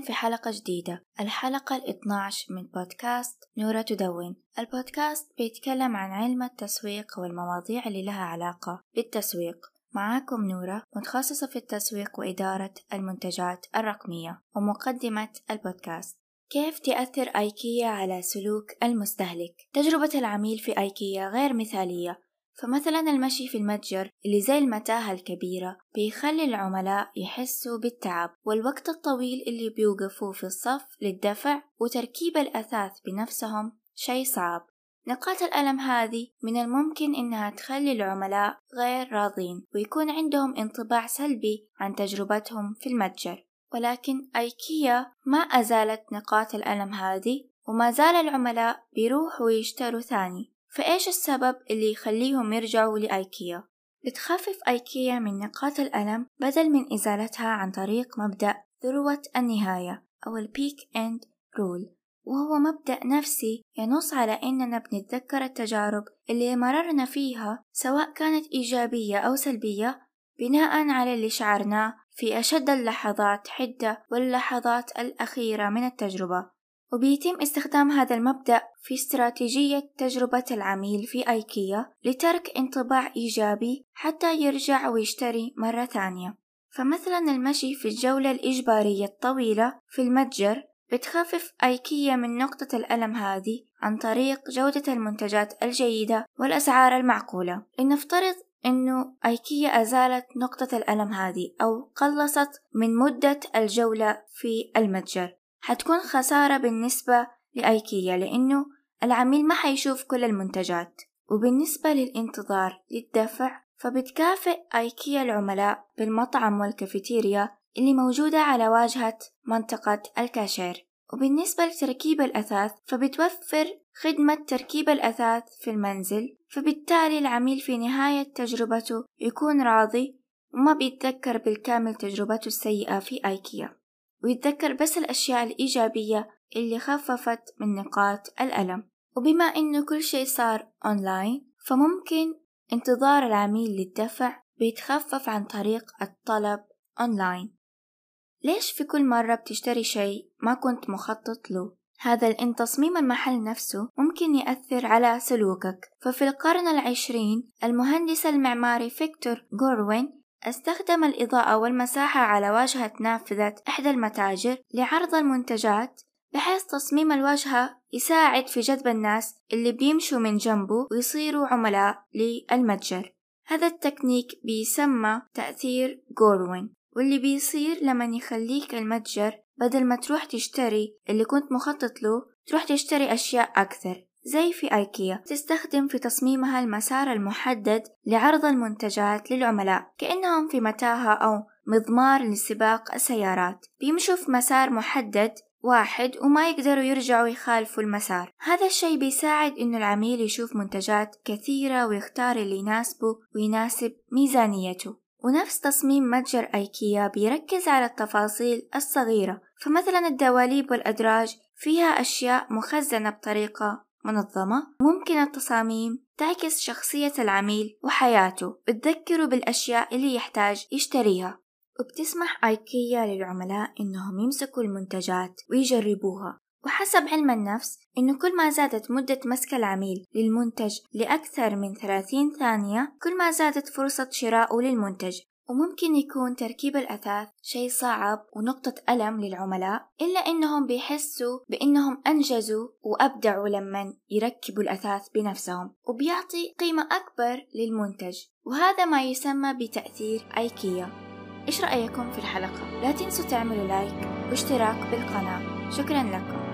في حلقة جديدة. الحلقة ال 12 من بودكاست نورة تدون. البودكاست بيتكلم عن علم التسويق والمواضيع اللي لها علاقة بالتسويق. معاكم نورة متخصصة في التسويق وإدارة المنتجات الرقمية ومقدمة البودكاست. كيف تأثر أيكيا على سلوك المستهلك؟ تجربة العميل في أيكيا غير مثالية. فمثلا المشي في المتجر اللي زي المتاهة الكبيرة بيخلي العملاء يحسوا بالتعب والوقت الطويل اللي بيوقفوا في الصف للدفع وتركيب الأثاث بنفسهم شي صعب. نقاط الألم هذه من الممكن إنها تخلي العملاء غير راضين ويكون عندهم انطباع سلبي عن تجربتهم في المتجر. ولكن أيكيا ما أزالت نقاط الألم هذه وما زال العملاء بيروحوا ويشتروا ثاني. فإيش السبب اللي يخليهم يرجعوا لأيكيا؟ بتخفف أيكيا من نقاط الألم بدل من إزالتها عن طريق مبدأ ذروة النهاية أو البيك إند رول وهو مبدأ نفسي ينص على إننا بنتذكر التجارب اللي مررنا فيها سواء كانت إيجابية أو سلبية بناء على اللي شعرناه في أشد اللحظات حدة واللحظات الأخيرة من التجربة وبيتم استخدام هذا المبدأ في استراتيجية تجربة العميل في أيكيا لترك انطباع إيجابي حتى يرجع ويشتري مرة ثانية. فمثلا المشي في الجولة الإجبارية الطويلة في المتجر بتخفف أيكيا من نقطة الألم هذه عن طريق جودة المنتجات الجيدة والأسعار المعقولة. لنفترض إنه أيكيا أزالت نقطة الألم هذه أو قلصت من مدة الجولة في المتجر. حتكون خسارة بالنسبة لأيكيا لأنه العميل ما حيشوف كل المنتجات. وبالنسبة للانتظار للدفع فبتكافئ أيكيا العملاء بالمطعم والكافيتيريا اللي موجودة على واجهة منطقة الكاشير. وبالنسبة لتركيب الأثاث فبتوفر خدمة تركيب الأثاث في المنزل فبالتالي العميل في نهاية تجربته يكون راضي وما بيتذكر بالكامل تجربته السيئة في أيكيا. ويتذكر بس الأشياء الإيجابية اللي خففت من نقاط الألم. وبما إنه كل شي صار أونلاين فممكن انتظار العميل للدفع بيتخفف عن طريق الطلب أونلاين ليش في كل مرة بتشتري شي ما كنت مخطط له؟ هذا لأن تصميم المحل نفسه ممكن يأثر على سلوكك. ففي القرن العشرين المهندس المعماري فيكتور غروين استخدم الإضاءة والمساحة على واجهة نافذة إحدى المتاجر لعرض المنتجات بحيث تصميم الواجهة يساعد في جذب الناس اللي بيمشوا من جنبه ويصيروا عملاء للمتجر. هذا التكنيك بيسمى تأثير جوروين واللي بيصير لما يخليك المتجر بدل ما تروح تشتري اللي كنت مخطط له تروح تشتري أشياء أكثر. زي في أيكيا تستخدم في تصميمها المسار المحدد لعرض المنتجات للعملاء كأنهم في متاهة أو مضمار لسباق السيارات. بيمشوا في مسار محدد واحد وما يقدروا يرجعوا يخالفوا المسار. هذا الشيء بيساعد إنه العميل يشوف منتجات كثيرة ويختار اللي يناسبه ويناسب ميزانيته. ونفس تصميم متجر أيكيا بيركز على التفاصيل الصغيرة فمثلا الدواليب والأدراج فيها أشياء مخزنة بطريقة منظمة ممكن التصاميم تعكس شخصية العميل وحياته. بتذكره بالأشياء اللي يحتاج يشتريها. وبتسمح أيكيا للعملاء إنهم يمسكوا المنتجات ويجربوها. وحسب علم النفس إنه كل ما زادت مدة مسك العميل للمنتج لأكثر من 30 ثانية كل ما زادت فرصة شرائه للمنتج. وممكن يكون تركيب الأثاث شيء صعب ونقطة ألم للعملاء إلا إنهم بيحسوا بإنهم أنجزوا وأبدعوا لما يركبوا الأثاث بنفسهم وبيعطي قيمة أكبر للمنتج وهذا ما يسمى بتأثير أيكيا. إيش رأيكم في الحلقة؟ لا تنسوا تعملوا لايك واشتراك بالقناة. شكرا لكم.